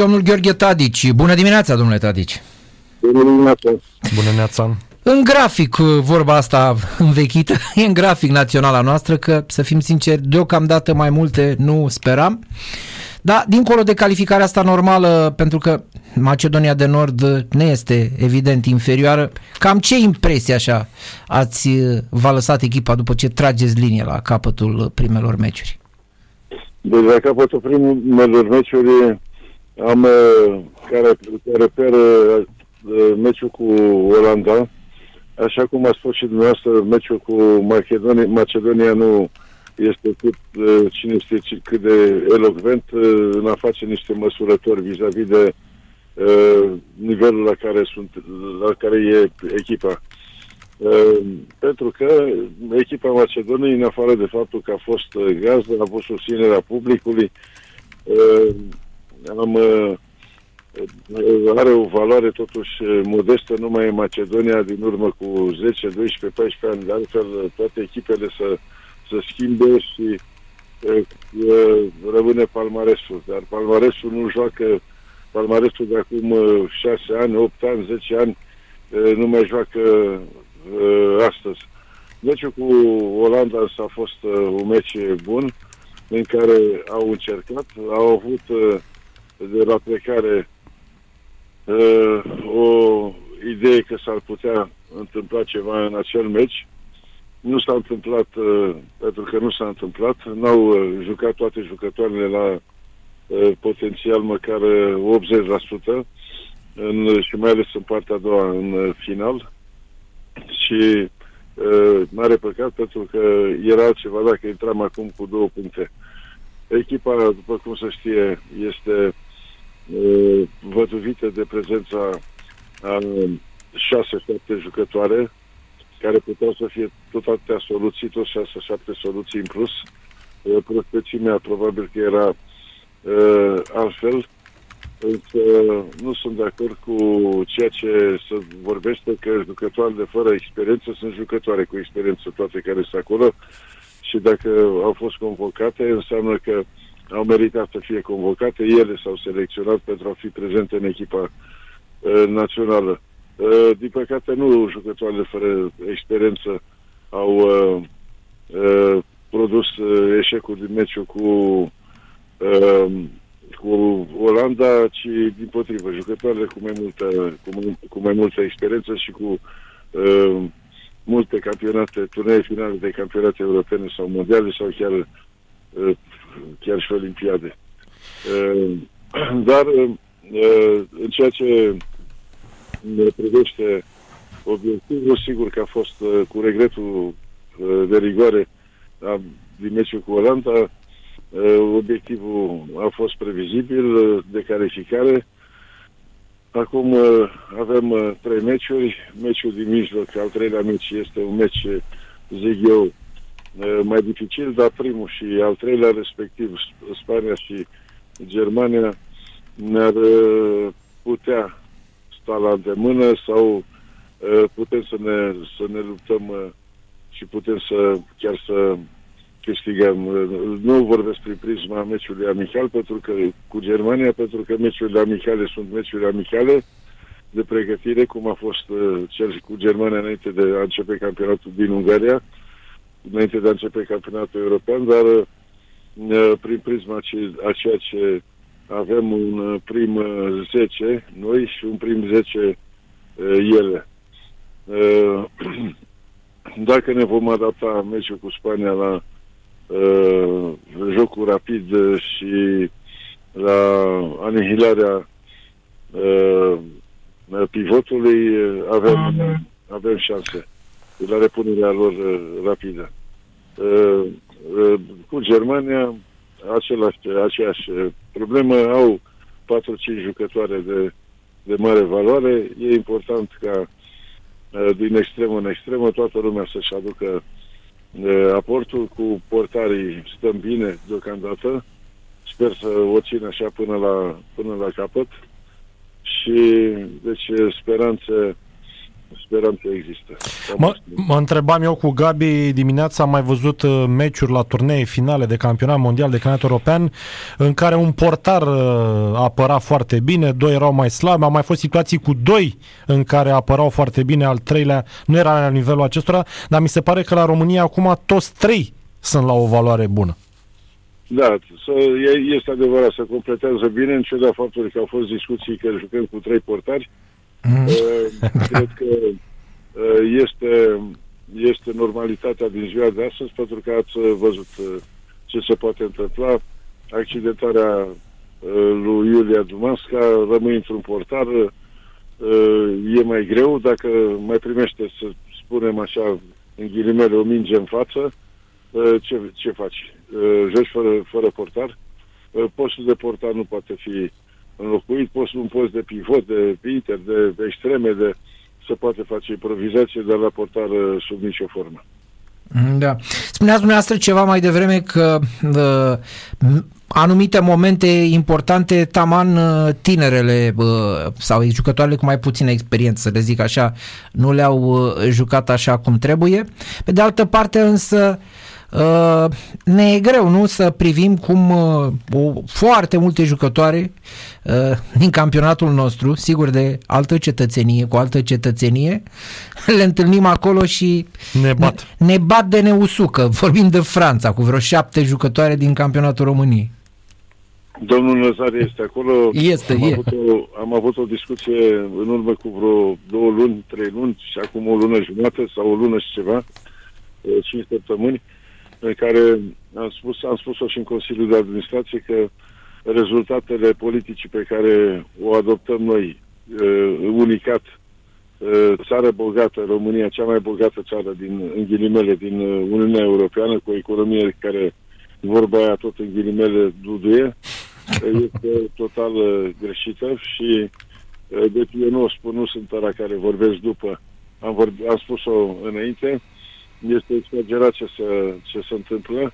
Domnul Gheorghe Tadici. Bună dimineața, domnule Tadici. Bună dimineața. Bună dimineața. În grafic, vorba asta învechită, e în grafic naționala noastră că, să fim sinceri, deocamdată mai multe nu speram. Dar, dincolo de calificarea asta normală, pentru că Macedonia de Nord ne este evident inferioară, cam ce impresie așa ați v-a lăsat echipa după ce trageți linie la capătul primelor meciuri? Deci la capătul primelor meciuri am uh, care, care reperă uh, meciul cu Olanda. Așa cum a spus și dumneavoastră, meciul cu Macedonia, Macedonia nu este cât, uh, cine este cât de elocvent în a face niște măsurători vis-a-vis de uh, nivelul la care, sunt, la care e echipa. Uh, pentru că echipa Macedoniei, în afară de faptul că a fost gazdă, a fost susținerea publicului, uh, am, uh, are o valoare totuși uh, modestă, nu mai e Macedonia din urmă cu 10, 12, 14 ani, de altfel toate echipele să, să schimbe și uh, uh, rămâne palmaresul. Dar palmaresul nu joacă, palmaresul de acum uh, 6 ani, 8 ani, 10 ani, uh, nu mai joacă uh, astăzi. Meciul cu Olanda a fost uh, un meci bun în care au încercat, au avut uh, de la plecare uh, o idee că s-ar putea întâmpla ceva în acel meci. Nu s-a întâmplat uh, pentru că nu s-a întâmplat. N-au uh, jucat toate jucătoarele la uh, potențial măcar 80% în, și mai ales în partea a doua, în uh, final. Și uh, mare păcat pentru că era altceva dacă intram acum cu două puncte. Echipa, după cum se știe, este văduvită de prezența a șase-șapte jucătoare care puteau să fie tot atâtea soluții, tot șase-șapte soluții în plus. Prospețimea probabil că era uh, altfel, însă nu sunt de acord cu ceea ce se vorbește că jucătoarele fără experiență sunt jucătoare cu experiență toate care sunt acolo și dacă au fost convocate înseamnă că uh, au meritat să fie convocate, ele s-au selecționat pentru a fi prezente în echipa uh, națională. Uh, din păcate, nu jucătoarele fără experiență au uh, uh, produs uh, eșecul din meciul cu, uh, cu Olanda, ci din potrivă, jucătoarele cu mai multă, cu, cu mai multă experiență și cu uh, multe campionate, turnee finale de campionate europene sau mondiale sau chiar uh, chiar și Olimpiade. Uh, dar uh, în ceea ce ne privește obiectivul, sigur că a fost uh, cu regretul de rigoare din meciul cu Olanda, obiectivul a fost previzibil de calificare. Acum avem trei meciuri. Meciul din mijloc, al treilea meci, este un meci, zic eu, mai dificil, dar primul și al treilea, respectiv Spania și Germania, ne-ar putea sta la îndemână sau putem să ne, să ne luptăm și putem să chiar să câștigăm. Nu vorbesc prin prisma meciului amical pentru că, cu Germania, pentru că meciurile amicale sunt meciuri amicale de pregătire, cum a fost cel cu Germania înainte de a începe campionatul din Ungaria înainte de a începe campionatul european, dar uh, prin prisma a ceea ce avem un uh, prim 10 uh, noi și un prim 10 ele. Dacă ne vom adapta meciul cu Spania la jocul rapid și la anihilarea pivotului, avem, avem șanse la repunerea lor uh, rapidă. Uh, uh, cu Germania, același, aceeași problemă, au 4-5 jucătoare de, de mare valoare. E important ca din extremă în extremă toată lumea să-și aducă aportul. Cu portarii stăm bine deocamdată. Sper să o țin așa până la, până la capăt. Și, deci, speranțe sperăm că există. Mă, mă întrebam eu cu Gabi dimineața, am mai văzut uh, meciuri la turnee finale de campionat mondial de campionat european în care un portar uh, apăra foarte bine, doi erau mai slabi, au mai fost situații cu doi în care apărau foarte bine, al treilea nu era la nivelul acestora, dar mi se pare că la România acum toți trei sunt la o valoare bună. Da, să, este adevărat, să completează bine, în ciuda faptului că au fost discuții că jucăm cu trei portari. Mm. Uh, cred că uh, este, este normalitatea din ziua de astăzi, pentru că ați văzut uh, ce se poate întâmpla. Accidentarea uh, lui Iulia Dumasca, rămâi într-un portar, uh, e mai greu. Dacă mai primește, să spunem așa, în ghilimele, o minge în față, uh, ce, ce faci? Uh, joci fără, fără portar. Uh, postul de portar nu poate fi înlocuit, postul un post de pivot, de inter, de, de extreme, de se poate face improvizație, dar la portar uh, sub nicio formă. Mm, da. Spuneați dumneavoastră ceva mai devreme că uh, anumite momente importante, taman uh, tinerele uh, sau jucătoarele cu mai puțină experiență, să le zic așa, nu le-au uh, jucat așa cum trebuie. Pe de altă parte însă uh, Uh, ne e greu, nu, să privim cum uh, o, foarte multe jucătoare uh, din campionatul nostru, sigur de altă cetățenie, cu altă cetățenie, le întâlnim acolo și ne bat, ne, ne bat de neusucă. Vorbim de Franța, cu vreo șapte jucătoare din campionatul României. Domnul Nazare este acolo. Este, am, e. avut o, am avut o discuție în urmă cu vreo două luni, trei luni și acum o lună jumătate sau o lună și ceva, cinci săptămâni, în care am spus, am spus-o și în Consiliul de Administrație că rezultatele politicii pe care o adoptăm noi, uh, unicat, uh, țară bogată, România, cea mai bogată țară din, în ghilimele din uh, Uniunea Europeană, cu o economie care, vorba aia tot în ghilimele, duduie, este total uh, greșită și uh, deci eu nu o spun, nu sunt ăla care vorbesc după, am, vorbi, am spus-o înainte, este exagerat ce se, ce se întâmplă.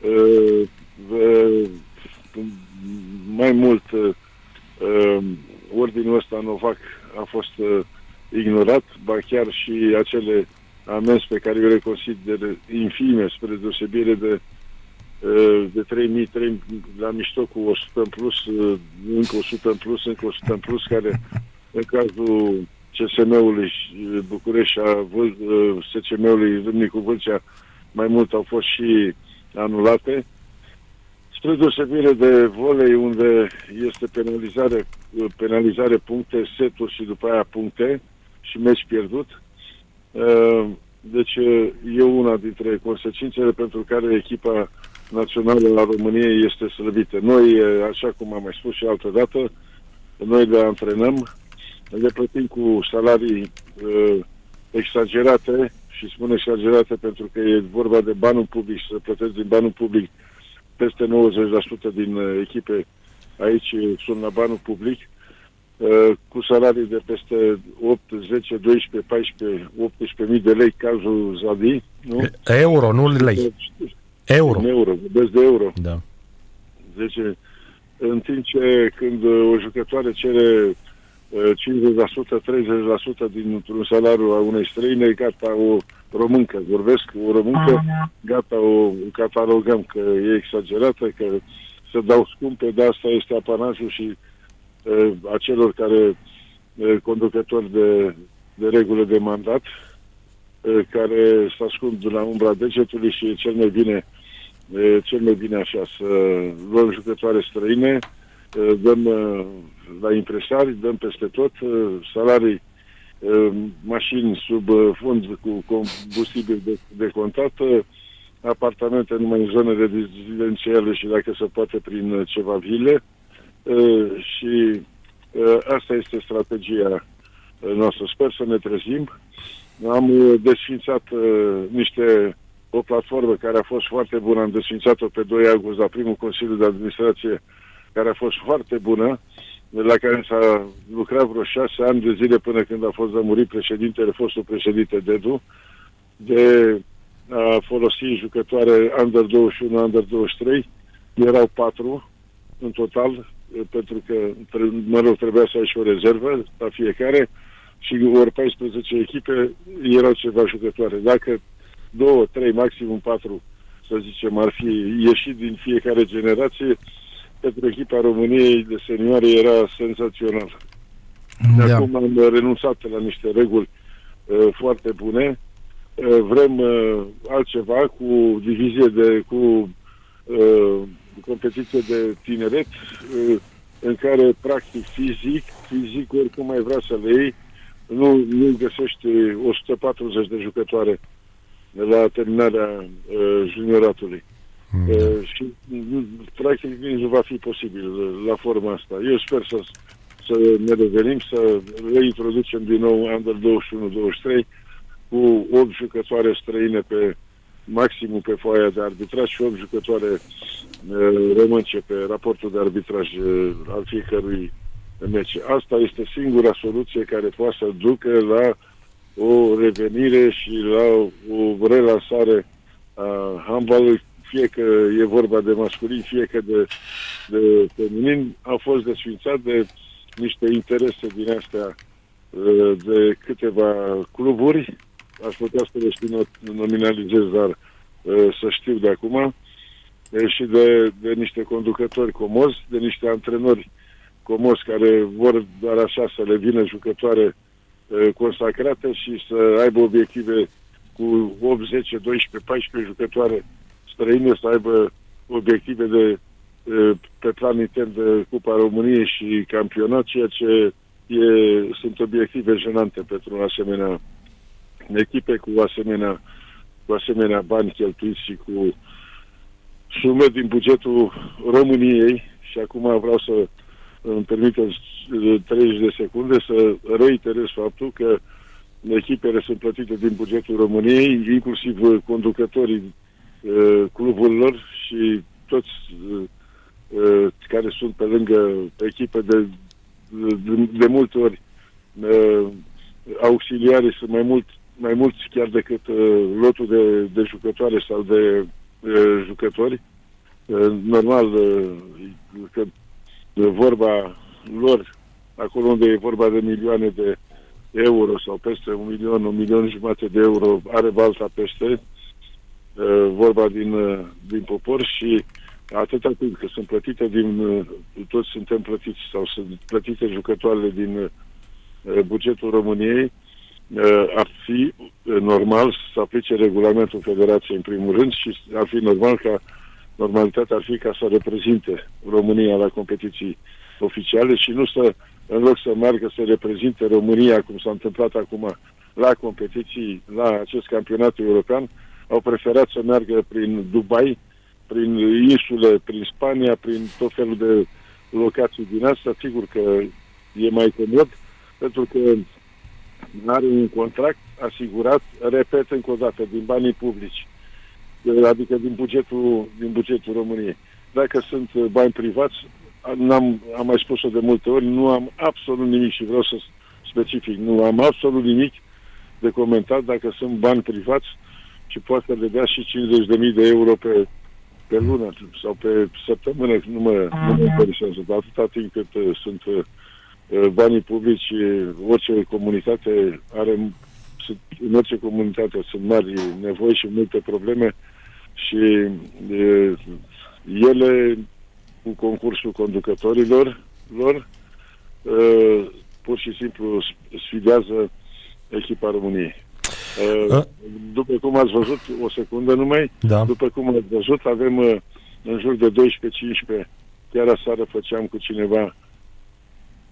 Uh, uh, mai mult, uh, ordinul ăsta Novac a fost uh, ignorat, ba chiar și acele amenzi pe care eu le consider infime, spre deosebire de uh, de 3.000, 3, la mișto cu 100 în plus, uh, încă 100 în plus, încă 100 în plus, care în cazul CSM-ului București și a SCM-ului Râmnicu Vâlcea mai mult au fost și anulate. Spre deosebire de volei unde este penalizare, penalizare puncte, seturi și după aia puncte și meci pierdut. Uh, deci e una dintre consecințele pentru care echipa națională la România este slăbită. Noi, așa cum am mai spus și altă dată, noi le antrenăm, le plătim cu salarii uh, exagerate și spun exagerate pentru că e vorba de banul public și să plătesc din banul public peste 90% din uh, echipe aici sunt la banul public uh, cu salarii de peste 8, 10, 12, 14, 18 de lei cazul Zadi, nu? Euro, nu lei. Euro. În euro, vorbesc de euro. Da. Deci, în timp ce când o jucătoare cere 50%, 30% dintr-un salariu a unei străine, gata, o româncă, vorbesc o româncă, gata, o catalogăm că e exagerată, că se dau scumpe, dar asta este apanajul și uh, a celor care uh, conducători de, de regulă de mandat, uh, care se ascund la umbra degetului și e cel mai bine, uh, cel mai bine așa, să luăm jucătoare străine, uh, dăm uh, la impresari, dăm peste tot uh, salarii, uh, mașini sub uh, fund cu combustibil de, de contat, apartamente numai în zonele rezidențiale și dacă se poate prin ceva vile și asta este strategia noastră. Sper să ne trezim. Am desfințat niște o platformă care a fost foarte bună, am desfințat-o pe 2 august la primul Consiliu de Administrație, care a fost foarte bună la care s-a lucrat vreo șase ani de zile până când a fost lămurit președintele, fostul președinte Dedu, de a folosi jucătoare Under 21, Under 23. Erau patru în total, pentru că, mă rog, trebuia să ai și o rezervă la fiecare. și ori 14 echipe erau ceva jucătoare. Dacă două, trei, maximum patru, să zicem, ar fi ieșit din fiecare generație, pentru echipa României de senioare era senzațional. Da. Acum am renunțat la niște reguli uh, foarte bune. Uh, vrem uh, altceva cu divizie de cu uh, competiție de tineret uh, în care practic fizic, fizic oricum mai vrea să le iei, nu, nu găsești 140 de jucătoare la terminarea uh, junioratului. Mm. Uh, și practic nici nu va fi posibil la forma asta. Eu sper să, să ne revenim, să reintroducem din nou Under 21-23 cu 8 jucătoare străine pe maximul pe foaia de arbitraj și 8 jucătoare uh, românce pe raportul de arbitraj uh, al fiecărui meci. Asta este singura soluție care poate să ducă la o revenire și la o relansare a handbalului, fie că e vorba de masculin, fie că de, de feminin, a fost desfințat de niște interese din astea uh, de câteva cluburi, aș putea să le știu nominalizez, dar uh, să știu de acum, și de, de niște conducători comozi, de niște antrenori comozi care vor doar așa să le vină jucătoare uh, Uh, consacrată și să aibă obiective cu 8, 10, 12, 14 jucătoare străine, să aibă obiective de uh, pe plan intern de Cupa României și campionat, ceea ce e, sunt obiective jenante pentru un asemenea echipe cu asemenea, cu asemenea bani cheltuiți și cu sume din bugetul României. Și acum vreau să îmi permite 30 de secunde să reiterez faptul că echipele sunt plătite din bugetul României, inclusiv uh, conducătorii uh, cluburilor și toți uh, uh, care sunt pe lângă echipe de, de, de multe ori uh, auxiliare sunt mai mult mai mulți chiar decât uh, lotul de, de jucătoare sau de uh, jucători. Uh, normal uh, că vorba lor, acolo unde e vorba de milioane de euro sau peste un milion, un milion jumate de euro, are balta peste, uh, vorba din, uh, din popor și atâta timp că sunt plătite din, uh, toți suntem plătiți sau sunt plătite jucătoarele din bugetul României, ar fi normal să aplice regulamentul Federației în primul rând și ar fi normal ca normalitatea ar fi ca să reprezinte România la competiții oficiale și nu să, în loc să meargă să reprezinte România, cum s-a întâmplat acum, la competiții, la acest campionat european, au preferat să meargă prin Dubai, prin insule, prin Spania, prin tot felul de locații din asta. Sigur că e mai comod, pentru că are un contract asigurat, repet încă o dată, din banii publici adică din bugetul, din bugetul României. Dacă sunt uh, bani privați, am am mai spus-o de multe ori, nu am absolut nimic și vreau să specific, nu am absolut nimic de comentat dacă sunt bani privați și poate să le dea și 50.000 de euro pe, pe lună sau pe săptămână, nu mă, nu mă interesează, dar atâta timp cât uh, sunt uh, banii publici, orice comunitate are, în orice comunitate sunt mari nevoi și multe probleme, și e, ele, cu concursul conducătorilor lor, e, pur și simplu sfidează echipa României. E, după cum ați văzut, o secundă numai, da. după cum ați văzut, avem în jur de 12-15, chiar aseară făceam cu cineva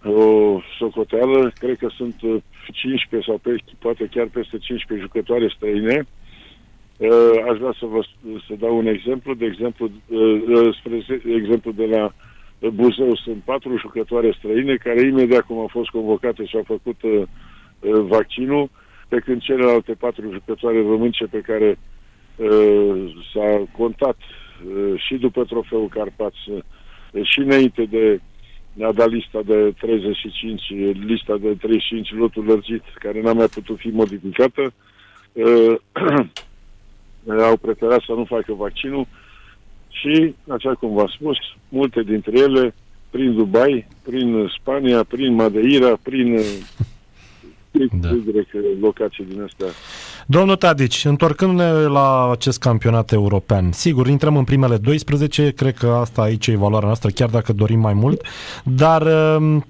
o socoteală, cred că sunt 15 sau pe, poate chiar peste 15 jucătoare străine, Uh, aș vrea să vă să dau un exemplu. De exemplu, uh, uh, spre exemplu de la Buzău sunt patru jucătoare străine care imediat cum au fost convocate și au făcut vaccinul, pe când celelalte patru jucătoare românce pe care s-a contat și după trofeul Carpaț și înainte de a dat lista de 35, lista de 35 lotul lărgit, care n-a mai putut fi modificată, au preferat să nu facă vaccinul. Și, așa cum v-am spus, multe dintre ele prin Dubai, prin Spania, prin Madeira, prin Da. direct locații din astea. Domnul Tadici, întorcându-ne la acest campionat european, sigur, intrăm în primele 12, cred că asta aici e valoarea noastră, chiar dacă dorim mai mult, dar um,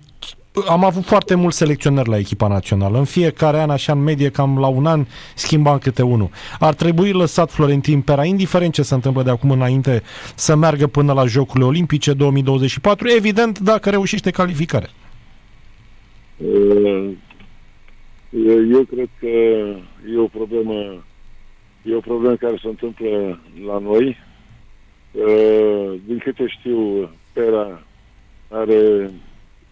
am avut foarte mulți selecționeri la echipa națională. În fiecare an, așa în medie, cam la un an, schimbam câte unul. Ar trebui lăsat Florentin Pera, indiferent ce se întâmplă de acum înainte, să meargă până la Jocurile Olimpice 2024, evident dacă reușește calificarea. Uh, Eu cred că e o problemă e o problemă care se întâmplă la noi. Uh, Din câte știu, Pera are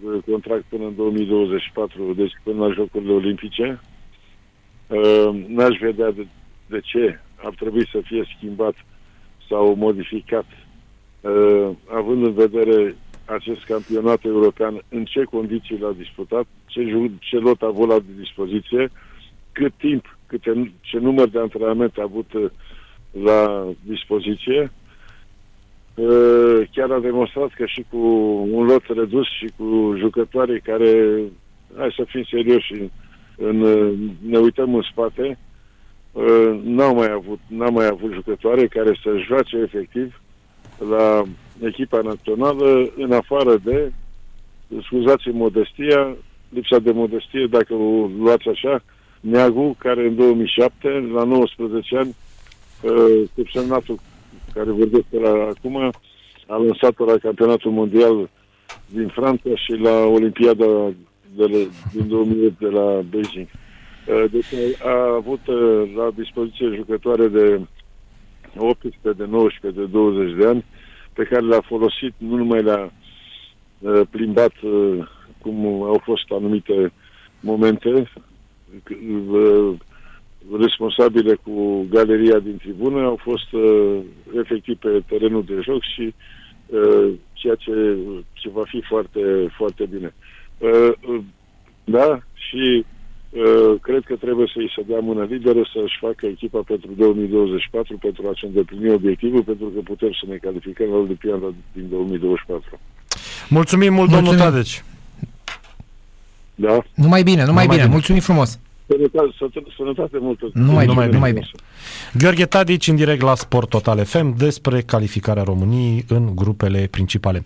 uh, contract până în 2024, deci până la Jocurile Olimpice. Uh, N-aș vedea de, de ce ar trebui să fie schimbat sau modificat, uh, având în vedere acest campionat european, în ce condiții l-a disputat, ce, ju- ce lot a avut la dispoziție, cât timp, câte, ce număr de antrenamente a avut uh, la dispoziție. Uh, Chiar a demonstrat că și cu un lot redus și cu jucătorii care, hai să fim serioși, în, în, ne uităm în spate, uh, n-au mai avut, n-au mai avut jucătoare care să joace efectiv la echipa națională, în afară de, scuzați modestia, lipsa de modestie, dacă o luați așa, Neagu, care în 2007, la 19 ani, uh, subsemnatul care vorbesc la acum, a lansat la campionatul mondial din Franța și la Olimpiada de la, din 2008 de la Beijing. Uh, Deci a avut uh, la dispoziție jucătoare de 18, de 19, de 20 de ani, pe care le-a folosit, nu numai le-a uh, plimbat uh, cum au fost anumite momente, uh, responsabile cu galeria din tribună au fost uh, efectiv pe terenul de joc și uh, ceea ce, ce va fi foarte, foarte bine. Uh, uh, da, și uh, cred că trebuie să-i se dea mână liberă să-și facă echipa pentru 2024 pentru a-și îndeplini obiectivul, pentru că putem să ne calificăm la Olimpiada din 2024. Mulțumim mult, domnul Mulțumim. Tadici. Da? Numai bine, numai, Numai bine. bine. Mulțumim frumos. Sănătate, sănă- sănătate multă. Numai bine, numai bine. Gheorghe Tadici în direct la Sport Total FM despre calificarea României în grupele principale.